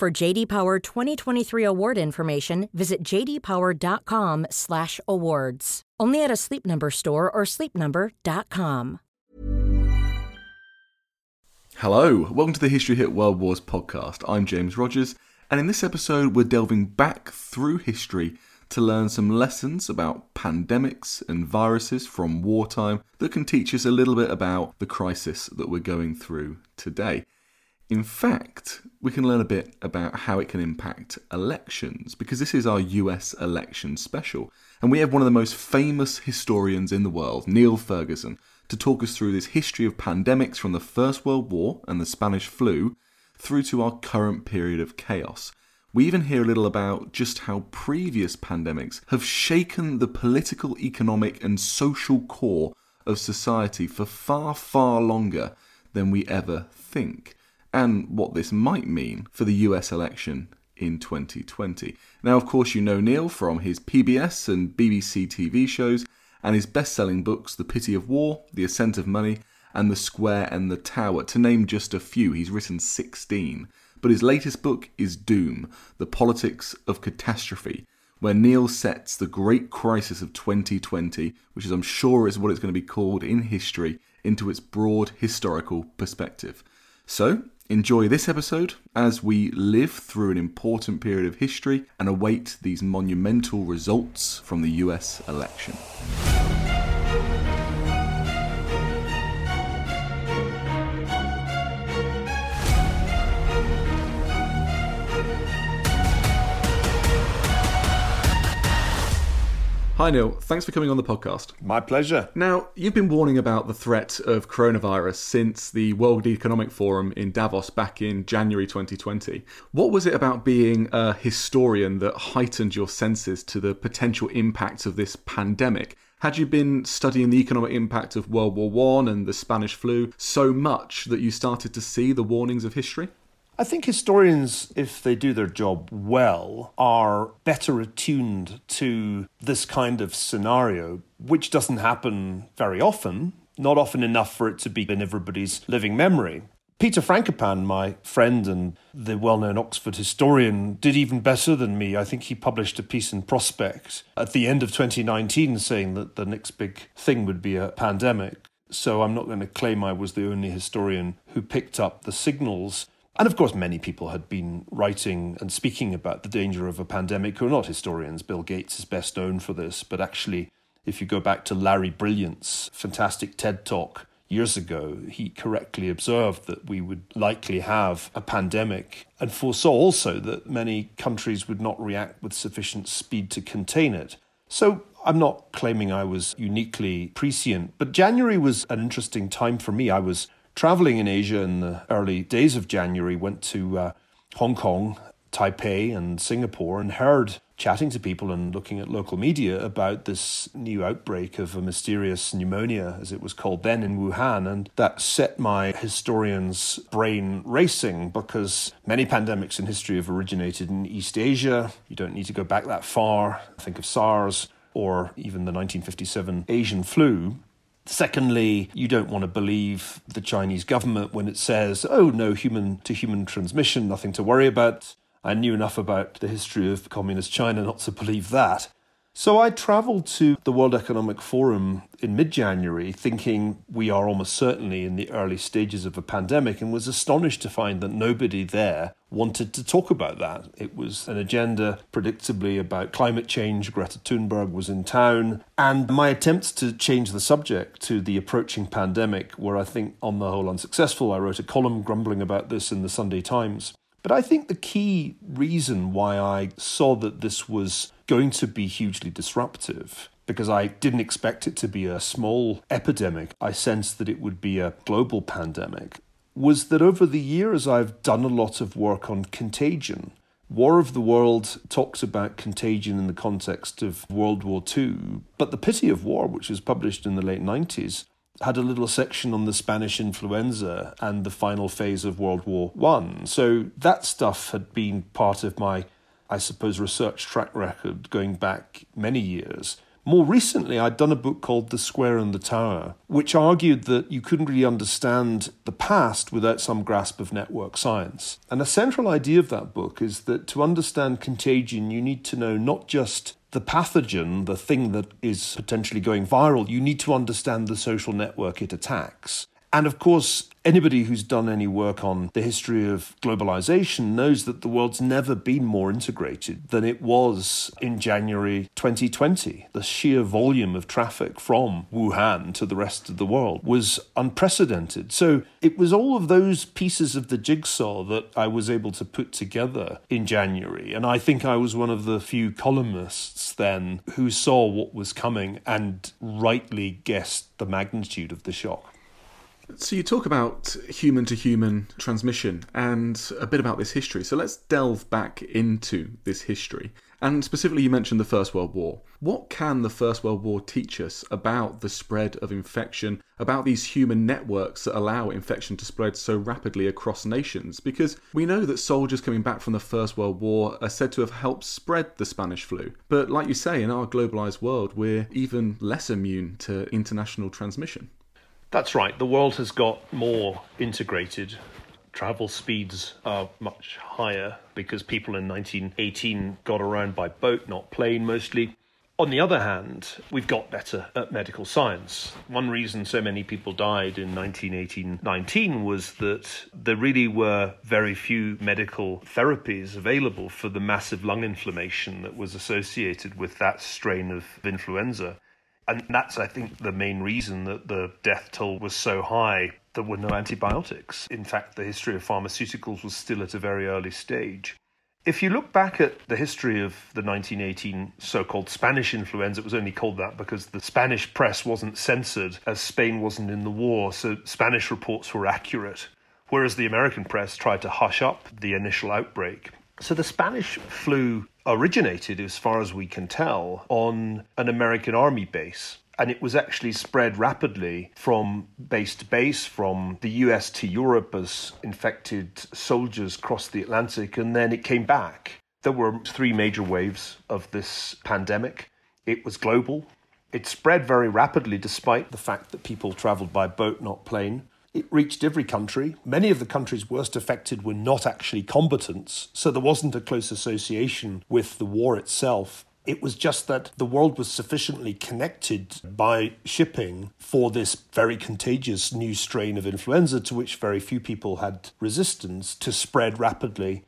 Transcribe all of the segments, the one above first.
For JD Power 2023 award information, visit jdpower.com/awards. Only at a Sleep Number store or sleepnumber.com. Hello, welcome to the History Hit World Wars podcast. I'm James Rogers, and in this episode, we're delving back through history to learn some lessons about pandemics and viruses from wartime that can teach us a little bit about the crisis that we're going through today. In fact, we can learn a bit about how it can impact elections because this is our US election special. And we have one of the most famous historians in the world, Niall Ferguson, to talk us through this history of pandemics from the First World War and the Spanish flu through to our current period of chaos. We even hear a little about just how previous pandemics have shaken the political, economic, and social core of society for far, far longer than we ever think and what this might mean for the US election in 2020. Now, of course, you know Niall from his PBS and BBC TV shows and his best selling books, The Pity of War, The Ascent of Money, and The Square and the Tower, to name just a few. He's written 16. But his latest book is Doom The Politics of Catastrophe, where Niall sets the great crisis of 2020, which is, I'm sure, is what it's going to be called in history, into its broad historical perspective. So, Enjoy this episode as we live through an important period of history and await these monumental results from the US election. Hi, Niall. Thanks for coming on the podcast. My pleasure. Now, you've been warning about the threat of coronavirus since the World Economic Forum in Davos back in January 2020. What was it about being a historian that heightened your senses to the potential impacts of this pandemic? Had you been studying the economic impact of World War One and the Spanish flu so much that you started to see the warnings of history? I think historians, if they do their job well, are better attuned to this kind of scenario, which doesn't happen very often, not often enough for it to be in everybody's living memory. Peter Frankopan, my friend and the well known Oxford historian, did even better than me. I think he published a piece in Prospect at the end of 2019 saying that the next big thing would be a pandemic. So I'm not going to claim I was the only historian who picked up the signals. And of course, many people had been writing and speaking about the danger of a pandemic who are not historians. Bill Gates is best known for this, but actually, if you go back to Larry Brilliant's fantastic TED talk years ago, he correctly observed that we would likely have a pandemic and foresaw also that many countries would not react with sufficient speed to contain it. So I'm not claiming I was uniquely prescient, but January was an interesting time for me. I was traveling in Asia in the early days of January, went to uh, Hong Kong, Taipei, and Singapore, and heard chatting to people and looking at local media about this new outbreak of a mysterious pneumonia, as it was called then in Wuhan. And that set my historian's brain racing because many pandemics in history have originated in East Asia. You don't need to go back that far. Think of SARS or even the 1957 Asian flu. Secondly, you don't want to believe the Chinese government when it says, oh, no human to human transmission, nothing to worry about. I knew enough about the history of communist China not to believe that. So I travelled to the World Economic Forum in mid January thinking we are almost certainly in the early stages of a pandemic and was astonished to find that nobody there wanted to talk about that. It was an agenda, predictably, about climate change. Greta Thunberg was in town. And my attempts to change the subject to the approaching pandemic were, I think, on the whole unsuccessful. I wrote a column grumbling about this in the Sunday Times. But I think the key reason why I saw that this was going to be hugely disruptive because I didn't expect it to be a small epidemic. I sensed that it would be a global pandemic was that over the years I've done a lot of work on contagion. War of the World talks about contagion in the context of World War II, but The Pity of War, which was published in the late 90s, had a little section on the Spanish influenza and the final phase of World War One. So that stuff had been part of my, I suppose, research track record going back many years. More recently, I'd done a book called The Square and the Tower, which argued that you couldn't really understand the past without some grasp of network science. And a central idea of that book is that to understand contagion, you need to know not just the pathogen, the thing that is potentially going viral, you need to understand the social network it attacks. And of course, anybody who's done any work on the history of globalization knows that the world's never been more integrated than it was in January 2020. The sheer volume of traffic from Wuhan to the rest of the world was unprecedented. So it was all of those pieces of the jigsaw that I was able to put together in January. And I think I was one of the few columnists then who saw what was coming and rightly guessed the magnitude of the shock. So you talk about human to human transmission and a bit about this history. So let's delve back into this history. And specifically, you mentioned the First World War. What can the First World War teach us about the spread of infection, about these human networks that allow infection to spread so rapidly across nations? Because we know that soldiers coming back from the First World War are said to have helped spread the Spanish flu. But like you say, in our globalized world, we're even less immune to international transmission. That's right. The world has got more integrated. Travel speeds are much higher because people in 1918 got around by boat, not plane mostly. On the other hand, we've got better at medical science. One reason so many people died in 1918-19 was that there really were very few medical therapies available for the massive lung inflammation that was associated with that strain of influenza. And that's, I think, the main reason that the death toll was so high. There were no antibiotics. In fact, the history of pharmaceuticals was still at a very early stage. If you look back at the history of the 1918 so called Spanish influenza, it was only called that because the Spanish press wasn't censored as Spain wasn't in the war, so Spanish reports were accurate, whereas the American press tried to hush up the initial outbreak. So the Spanish flu originated, as far as we can tell, on an American army base. And it was actually spread rapidly from base to base, from the US to Europe as infected soldiers crossed the Atlantic, and then it came back. There were three major waves of this pandemic. It was global. It spread very rapidly despite the fact that people traveled by boat, not plane. It reached every country. Many of the countries worst affected were not actually combatants, so there wasn't a close association with the war itself. It was just that the world was sufficiently connected by shipping for this very contagious new strain of influenza to which very few people had resistance to spread rapidly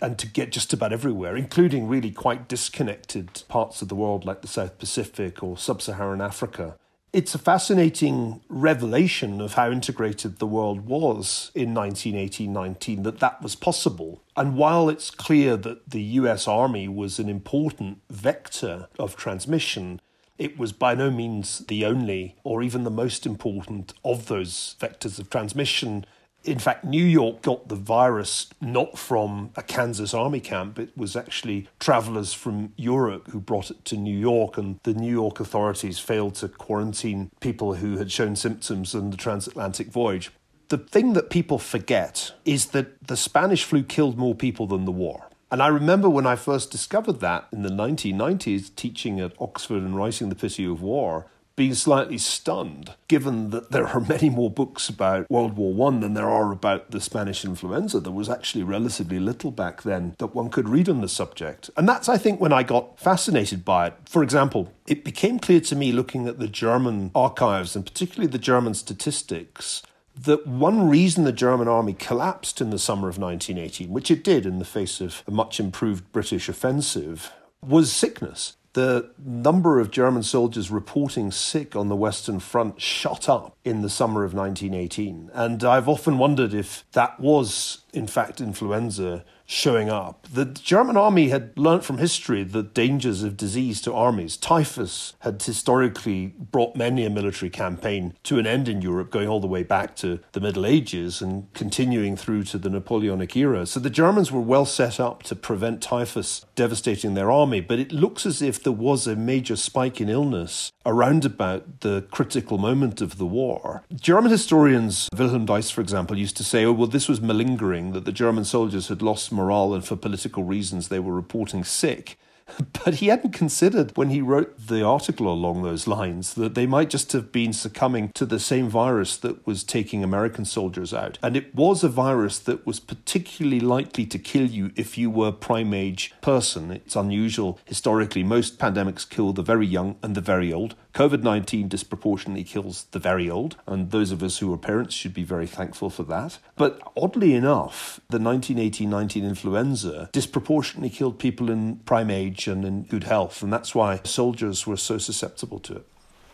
and to get just about everywhere, including really quite disconnected parts of the world like the South Pacific or sub Saharan Africa. It's a fascinating revelation of how integrated the world was in 1918 19 that that was possible. And while it's clear that the US Army was an important vector of transmission, it was by no means the only or even the most important of those vectors of transmission in fact, New York got the virus not from a Kansas army camp. It was actually travelers from Europe who brought it to New York, and the New York authorities failed to quarantine people who had shown symptoms on the transatlantic voyage. The thing that people forget is that the Spanish flu killed more people than the war. And I remember when I first discovered that in the 1990s, teaching at Oxford and writing The Pity of War, being slightly stunned, given that there are many more books about World War One than there are about the Spanish influenza. There was actually relatively little back then that one could read on the subject. And that's, I think, when I got fascinated by it. For example, it became clear to me looking at the German archives and particularly the German statistics that one reason the German army collapsed in the summer of 1918, which it did in the face of a much improved British offensive, was sickness the number of German soldiers reporting sick on the Western Front shot up in the summer of 1918. And I've often wondered if that was, in fact, influenza showing up. The German army had learnt from history the dangers of disease to armies. Typhus had historically brought many a military campaign to an end in Europe, going all the way back to the Middle Ages and continuing through to the Napoleonic era. So the Germans were well set up to prevent typhus devastating their army, but it looks as if there was a major spike in illness around about the critical moment of the war. German historians, Wilhelm Deist, for example, used to say, oh, well, this was malingering, that the German soldiers had lost morale and for political reasons they were reporting sick. But he hadn't considered when he wrote the article along those lines that they might just have been succumbing to the same virus that was taking American soldiers out. And it was a virus that was particularly likely to kill you if you were prime age person. It's unusual. Historically, most pandemics kill the very young and the very old. COVID 19 disproportionately kills the very old, and those of us who are parents should be very thankful for that. But oddly enough, the 1918 19 influenza disproportionately killed people in prime age and in good health, and that's why soldiers were so susceptible to it.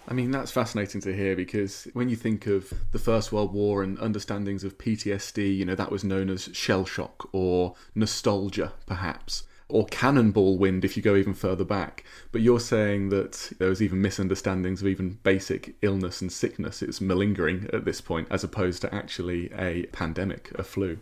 I mean, that's fascinating to hear because when you think of the First World War and understandings of PTSD, you know, that was known as shell shock or nostalgia, perhaps or cannonball wind if you go even further back. But you're saying that there was even misunderstandings of even basic illness and sickness. It's malingering at this point, as opposed to actually a pandemic, a flu.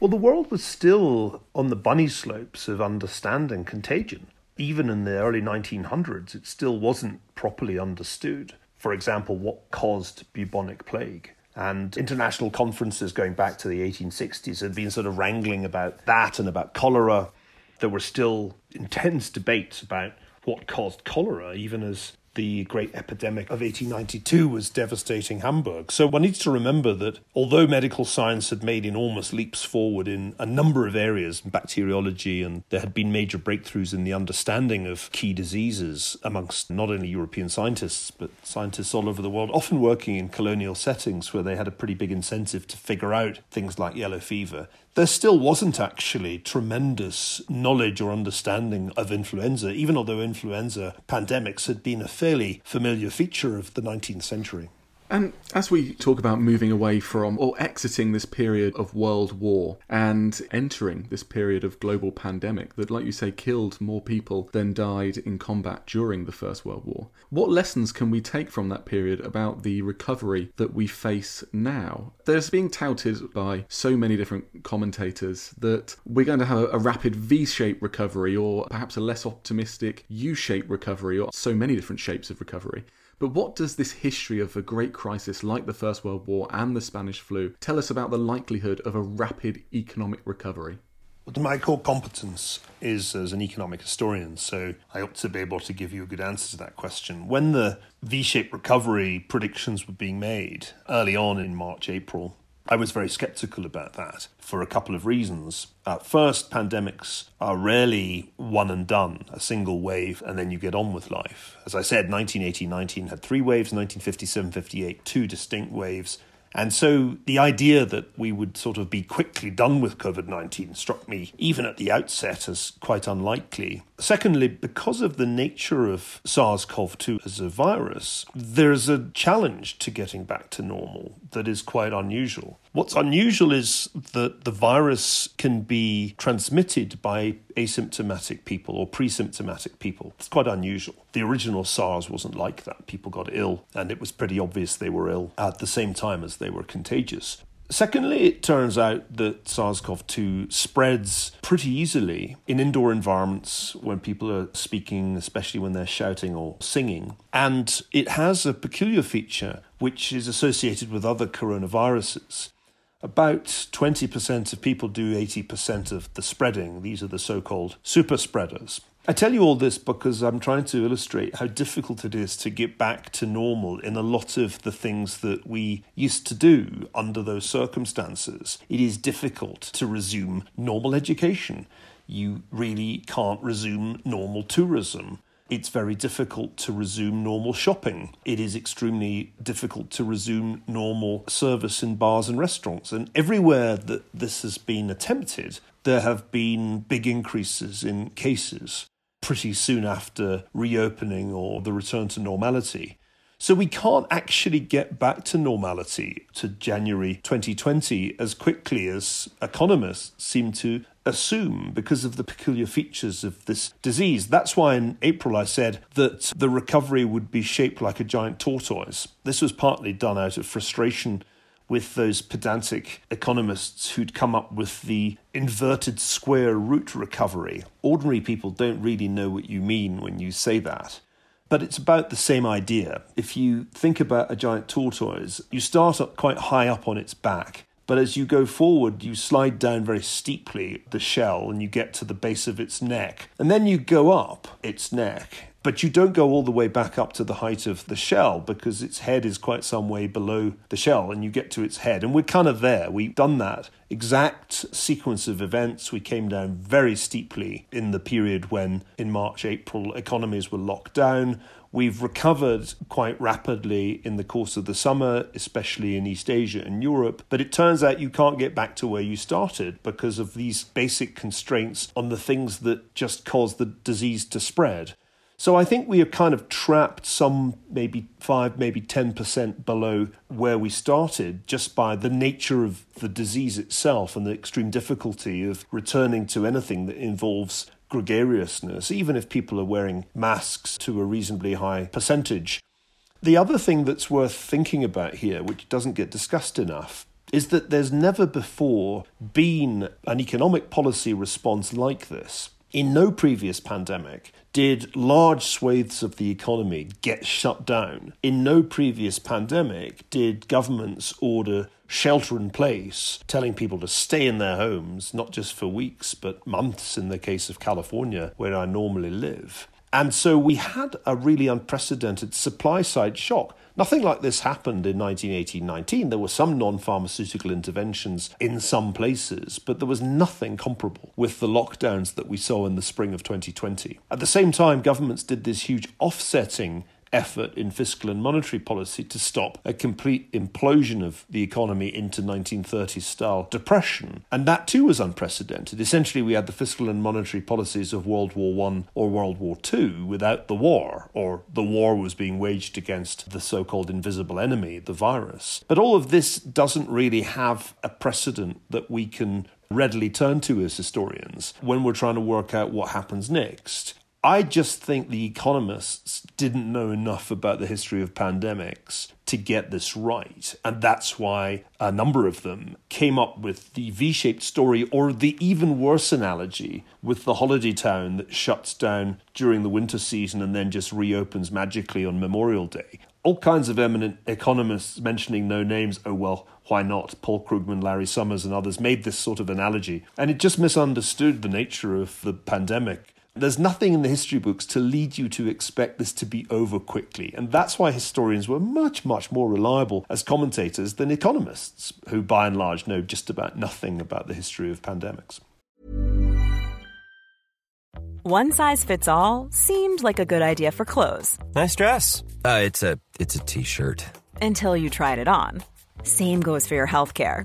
Well, the world was still on the bunny slopes of understanding contagion. Even in the early 1900s, it still wasn't properly understood. For example, what caused bubonic plague? And international conferences going back to the 1860s had been sort of wrangling about that and about cholera there were still intense debates about what caused cholera, even as the great epidemic of 1892 was devastating Hamburg. So one needs to remember that although medical science had made enormous leaps forward in a number of areas, bacteriology, and there had been major breakthroughs in the understanding of key diseases amongst not only European scientists, but scientists all over the world, often working in colonial settings where they had a pretty big incentive to figure out things like yellow fever there still wasn't actually tremendous knowledge or understanding of influenza, even although influenza pandemics had been a fairly familiar feature of the 19th century. And as we talk about moving away from or exiting this period of world war and entering this period of global pandemic that, like you say, killed more people than died in combat during the First World War, what lessons can we take from that period about the recovery that we face now? There's being touted by so many different commentators that we're going to have a rapid V shaped recovery or perhaps a less optimistic U shaped recovery or so many different shapes of recovery. But what does this history of a great crisis like the First World War and the Spanish flu tell us about the likelihood of a rapid economic recovery? Well, my core competence is as an economic historian, so I ought to be able to give you a good answer to that question. When the V shaped recovery predictions were being made early on in March, April, I was very skeptical about that for a couple of reasons. At first, pandemics are rarely one and done, a single wave, and then you get on with life. As I said, 1918 19 had three waves, 1957 58, two distinct waves. And so the idea that we would sort of be quickly done with COVID 19 struck me, even at the outset, as quite unlikely. Secondly, because of the nature of SARS CoV 2 as a virus, there's a challenge to getting back to normal that is quite unusual. What's unusual is that the virus can be transmitted by asymptomatic people or pre symptomatic people. It's quite unusual. The original SARS wasn't like that. People got ill, and it was pretty obvious they were ill at the same time as they were contagious. Secondly, it turns out that SARS CoV 2 spreads pretty easily in indoor environments when people are speaking, especially when they're shouting or singing. And it has a peculiar feature which is associated with other coronaviruses. About 20% of people do 80% of the spreading. These are the so called super spreaders. I tell you all this because I'm trying to illustrate how difficult it is to get back to normal in a lot of the things that we used to do under those circumstances. It is difficult to resume normal education. You really can't resume normal tourism. It's very difficult to resume normal shopping. It is extremely difficult to resume normal service in bars and restaurants. And everywhere that this has been attempted, there have been big increases in cases pretty soon after reopening or the return to normality. So we can't actually get back to normality to January 2020 as quickly as economists seem to assume because of the peculiar features of this disease. That's why in April I said that the recovery would be shaped like a giant tortoise. This was partly done out of frustration with those pedantic economists who'd come up with the inverted square root recovery. Ordinary people don't really know what you mean when you say that. But it's about the same idea. If you think about a giant tortoise, you start up quite high up on its back. But as you go forward, you slide down very steeply the shell and you get to the base of its neck. And then you go up its neck but you don't go all the way back up to the height of the shell because its head is quite some way below the shell and you get to its head. And we're kind of there. We've done that exact sequence of events. We came down very steeply in the period when, in March, April, economies were locked down. We've recovered quite rapidly in the course of the summer, especially in East Asia and Europe. But it turns out you can't get back to where you started because of these basic constraints on the things that just cause the disease to spread. So I think we are kind of trapped some maybe 5 maybe 10% below where we started just by the nature of the disease itself and the extreme difficulty of returning to anything that involves gregariousness even if people are wearing masks to a reasonably high percentage. The other thing that's worth thinking about here which doesn't get discussed enough is that there's never before been an economic policy response like this. In no previous pandemic did large swathes of the economy get shut down. In no previous pandemic did governments order shelter in place, telling people to stay in their homes, not just for weeks, but months in the case of California, where I normally live. And so we had a really unprecedented supply side shock. Nothing like this happened in 1918 19. There were some non pharmaceutical interventions in some places, but there was nothing comparable with the lockdowns that we saw in the spring of 2020. At the same time, governments did this huge offsetting effort in fiscal and monetary policy to stop a complete implosion of the economy into 1930s style depression. And that too was unprecedented. Essentially, we had the fiscal and monetary policies of World War I or World War II without the war, or the war was being waged against the so called invisible enemy, the virus. But all of this doesn't really have a precedent that we can readily turn to as historians when we're trying to work out what happens next. I just think the economists didn't know enough about the history of pandemics to get this right. And that's why a number of them came up with the V shaped story, or the even worse analogy with the holiday town that shuts down during the winter season and then just reopens magically on Memorial Day. All kinds of eminent economists mentioning no names. Oh, well, why not? Paul Krugman, Larry Summers, and others made this sort of analogy. And it just misunderstood the nature of the pandemic there's nothing in the history books to lead you to expect this to be over quickly. And that's why historians were much, much more reliable as commentators than economists, who by and large know just about nothing about the history of pandemics. One size fits all seemed like a good idea for clothes. Nice dress. Uh, it's a it's a t-shirt. Until you tried it on. Same goes for your health care.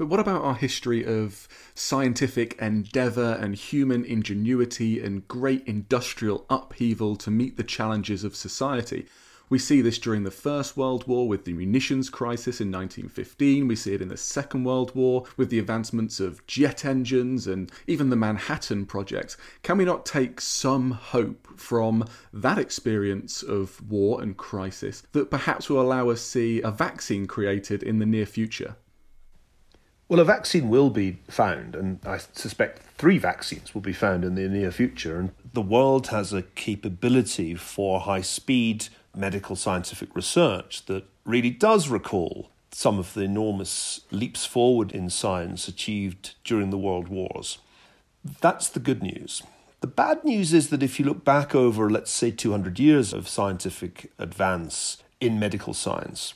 But what about our history of scientific endeavour and human ingenuity and great industrial upheaval to meet the challenges of society? We see this during the First World War with the munitions crisis in 1915. We see it in the Second World War with the advancements of jet engines and even the Manhattan Project. Can we not take some hope from that experience of war and crisis that perhaps will allow us to see a vaccine created in the near future? Well, a vaccine will be found, and I suspect three vaccines will be found in the near future. And the world has a capability for high speed medical scientific research that really does recall some of the enormous leaps forward in science achieved during the world wars. That's the good news. The bad news is that if you look back over, let's say, 200 years of scientific advance in medical science,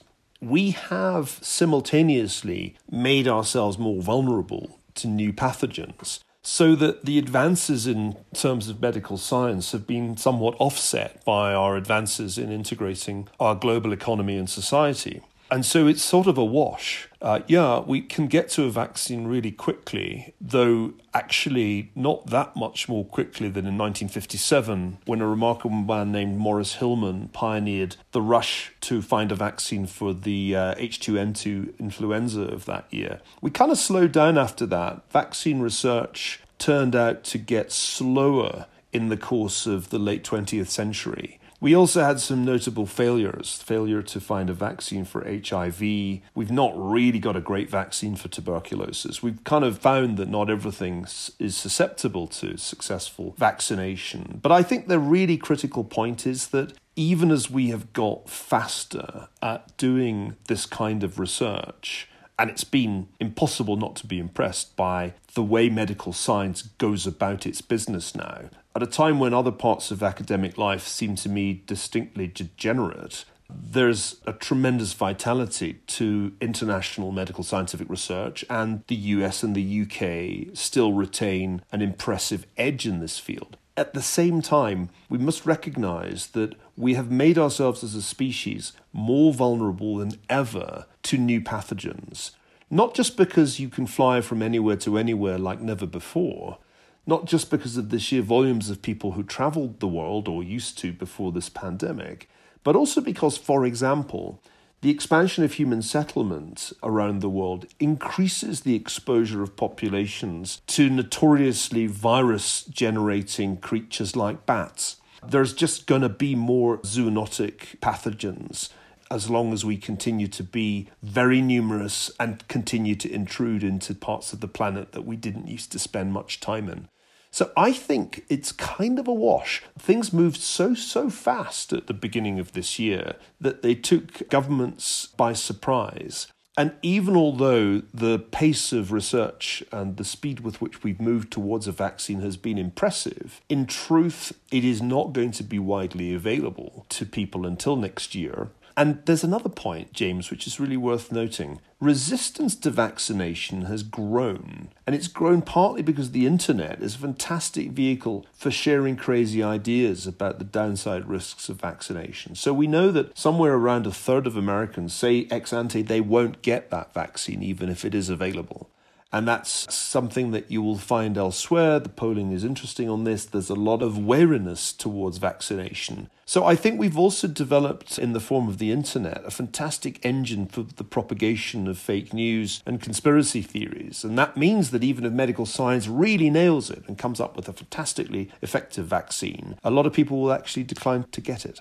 we have simultaneously made ourselves more vulnerable to new pathogens so that the advances in terms of medical science have been somewhat offset by our advances in integrating our global economy and society. And so it's sort of a wash. Uh, yeah, we can get to a vaccine really quickly, though actually not that much more quickly than in 1957, when a remarkable man named Maurice Hilleman pioneered the rush to find a vaccine for the uh, H2N2 influenza of that year. We kind of slowed down after that. Vaccine research turned out to get slower in the course of the late 20th century. We also had some notable failures failure to find a vaccine for HIV. We've not really got a great vaccine for tuberculosis. We've kind of found that not everything is susceptible to successful vaccination. But I think the really critical point is that even as we have got faster at doing this kind of research, and it's been impossible not to be impressed by the way medical science goes about its business now. At a time when other parts of academic life seem to me distinctly degenerate, there's a tremendous vitality to international medical scientific research, and the US and the UK still retain an impressive edge in this field. At the same time, we must recognize that we have made ourselves as a species more vulnerable than ever to new pathogens. Not just because you can fly from anywhere to anywhere like never before, not just because of the sheer volumes of people who traveled the world or used to before this pandemic, but also because, for example, the expansion of human settlement around the world increases the exposure of populations to notoriously virus generating creatures like bats. There's just going to be more zoonotic pathogens as long as we continue to be very numerous and continue to intrude into parts of the planet that we didn't used to spend much time in. So I think it's kind of a wash. Things moved so, so fast at the beginning of this year that they took governments by surprise. And even although the pace of research and the speed with which we've moved towards a vaccine has been impressive, in truth, it is not going to be widely available to people until next year. And there's another point, James, which is really worth noting. Resistance to vaccination has grown, and it's grown partly because the internet is a fantastic vehicle for sharing crazy ideas about the downside risks of vaccination. So we know that somewhere around a third of Americans say ex ante they won't get that vaccine, even if it is available. And that's something that you will find elsewhere. The polling is interesting on this. There's a lot of wariness towards vaccination. So I think we've also developed, in the form of the internet, a fantastic engine for the propagation of fake news and conspiracy theories. And that means that even if medical science really nails it and comes up with a fantastically effective vaccine, a lot of people will actually decline to get it.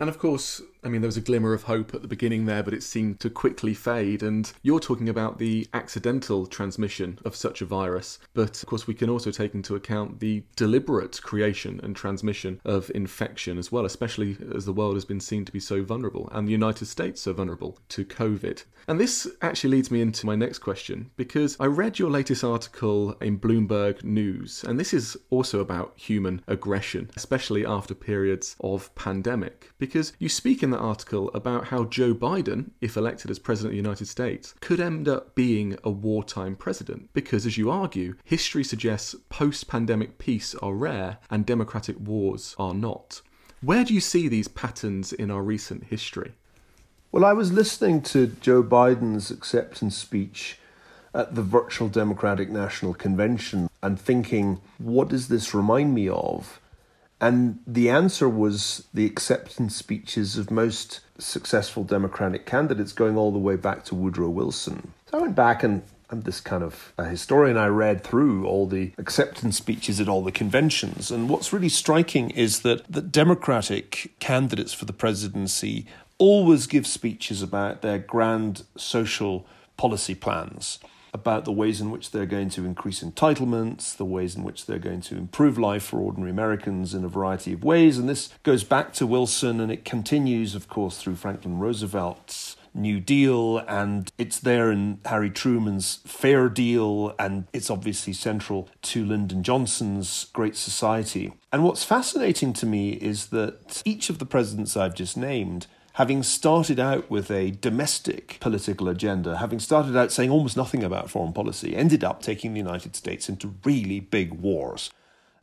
And of course, I mean, there was a glimmer of hope at the beginning there, but it seemed to quickly fade. And you're talking about the accidental transmission of such a virus. But of course, we can also take into account the deliberate creation and transmission of infection as well, especially as the world has been seen to be so vulnerable and the United States so vulnerable to COVID. And this actually leads me into my next question because I read your latest article in Bloomberg News, and this is also about human aggression, especially after periods of pandemic, because you speak in in that article about how Joe Biden, if elected as President of the United States, could end up being a wartime president because, as you argue, history suggests post pandemic peace are rare and democratic wars are not. Where do you see these patterns in our recent history? Well, I was listening to Joe Biden's acceptance speech at the virtual Democratic National Convention and thinking, what does this remind me of? And the answer was the acceptance speeches of most successful Democratic candidates going all the way back to Woodrow Wilson. So I went back and I'm this kind of a historian. I read through all the acceptance speeches at all the conventions. And what's really striking is that the Democratic candidates for the presidency always give speeches about their grand social policy plans about the ways in which they're going to increase entitlements, the ways in which they're going to improve life for ordinary Americans in a variety of ways. And this goes back to Wilson and it continues, of course, through Franklin Roosevelt's New Deal, and it's there in Harry Truman's Fair Deal, and it's obviously central to Lyndon Johnson's Great Society. And what's fascinating to me is that each of the presidents I've just named having started out with a domestic political agenda, having started out saying almost nothing about foreign policy, ended up taking the United States into really big wars.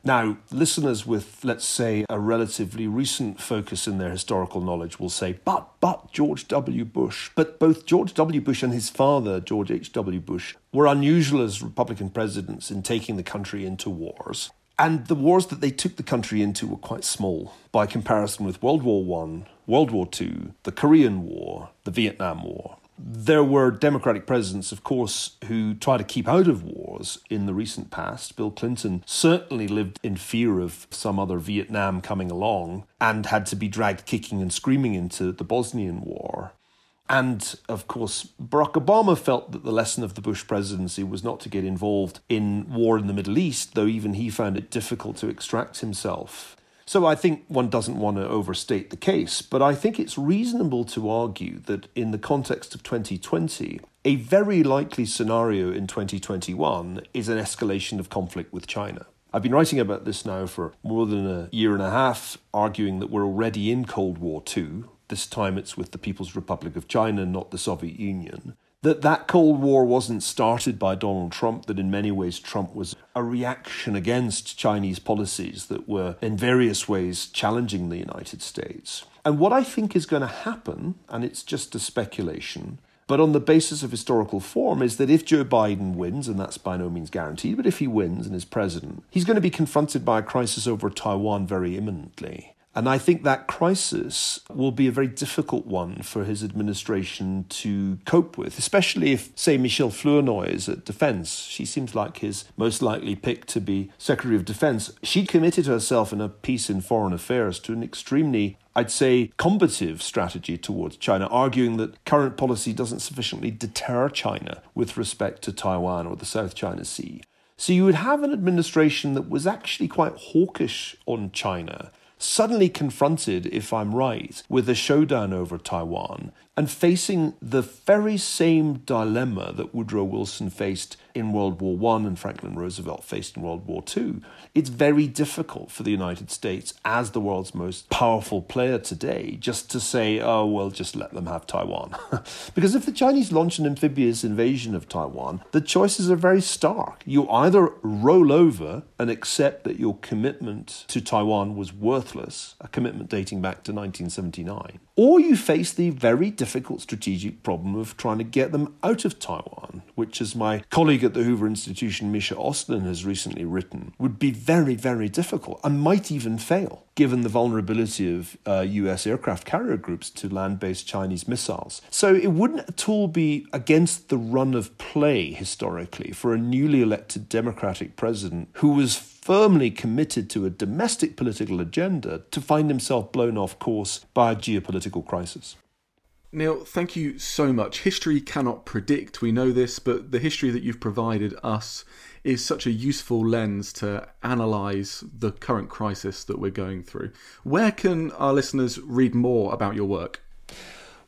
Now, listeners with, let's say, a relatively recent focus in their historical knowledge will say, but, but George W. Bush. But both George W. Bush and his father, George H.W. Bush, were unusual as Republican presidents in taking the country into wars. And the wars that they took the country into were quite small by comparison with World War I, World War II, the Korean War, the Vietnam War. There were Democratic presidents, of course, who tried to keep out of wars in the recent past. Bill Clinton certainly lived in fear of some other Vietnam coming along and had to be dragged kicking and screaming into the Bosnian War. And of course, Barack Obama felt that the lesson of the Bush presidency was not to get involved in war in the Middle East, though even he found it difficult to extract himself. So I think one doesn't want to overstate the case, but I think it's reasonable to argue that in the context of 2020, a very likely scenario in 2021 is an escalation of conflict with China. I've been writing about this now for more than a year and a half, arguing that we're already in Cold War II, this time it's with the People's Republic of China, not the Soviet Union. That that Cold War wasn't started by Donald Trump, that in many ways Trump was a reaction against Chinese policies that were in various ways challenging the United States. And what I think is going to happen, and it's just a speculation, but on the basis of historical form, is that if Joe Biden wins, and that's by no means guaranteed, but if he wins and is president, he's going to be confronted by a crisis over Taiwan very imminently. And I think that crisis will be a very difficult one for his administration to cope with, especially if, say, Michelle Flournoy is at defense. She seems like his most likely pick to be Secretary of Defense. She committed herself in a piece in Foreign Affairs to an extremely I'd say, combative strategy towards China, arguing that current policy doesn't sufficiently deter China with respect to Taiwan or the South China Sea. So you would have an administration that was actually quite hawkish on China suddenly confronted, if I'm right, with a showdown over Taiwan and facing the very same dilemma that Woodrow Wilson faced in World War I and Franklin Roosevelt faced in World War II. It's very difficult for the United States, as the world's most powerful player today, just to say, oh, well, just let them have Taiwan. because if the Chinese launch an amphibious invasion of Taiwan, the choices are very stark. You either roll over and accept that your commitment to Taiwan was worthless, a commitment dating back to 1979, or you face the very difficult strategic problem of trying to get them out of Taiwan, which, as my colleague at the Hoover Institution, Misha Auslin, has recently written, would be very, very difficult and might even fail, given the vulnerability of uh, US aircraft carrier groups to land based Chinese missiles. So it wouldn't at all be against the run of play historically for a newly elected Democratic president who was firmly committed to a domestic political agenda to find himself blown off course by a geopolitical crisis. Niall, thank you so much. History cannot predict, we know this, but the history that you've provided us is such a useful lens to analyse the current crisis that we're going through. Where can our listeners read more about your work?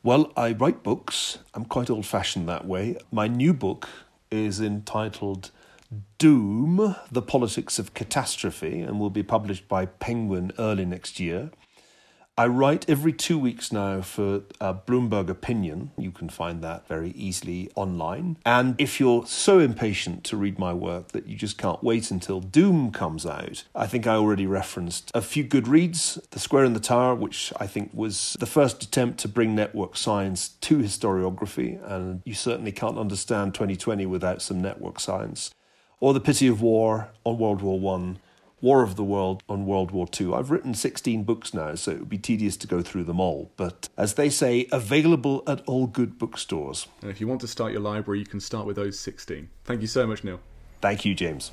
Well, I write books. I'm quite old fashioned that way. My new book is entitled Doom, The Politics of Catastrophe, and will be published by Penguin early next year. I write every two weeks now for uh, Bloomberg Opinion. You can find that very easily online. And if you're so impatient to read my work that you just can't wait until Doom comes out, I think I already referenced a few good reads The Square and the Tower, which I think was the first attempt to bring network science to historiography. And you certainly can't understand 2020 without some network science. Or The Pity of War on World War One War of the World on World War II. I've written 16 books now, so it would be tedious to go through them all. But as they say, available at all good bookstores. And if you want to start your library, you can start with those 16. Thank you so much, Niall. Thank you, James.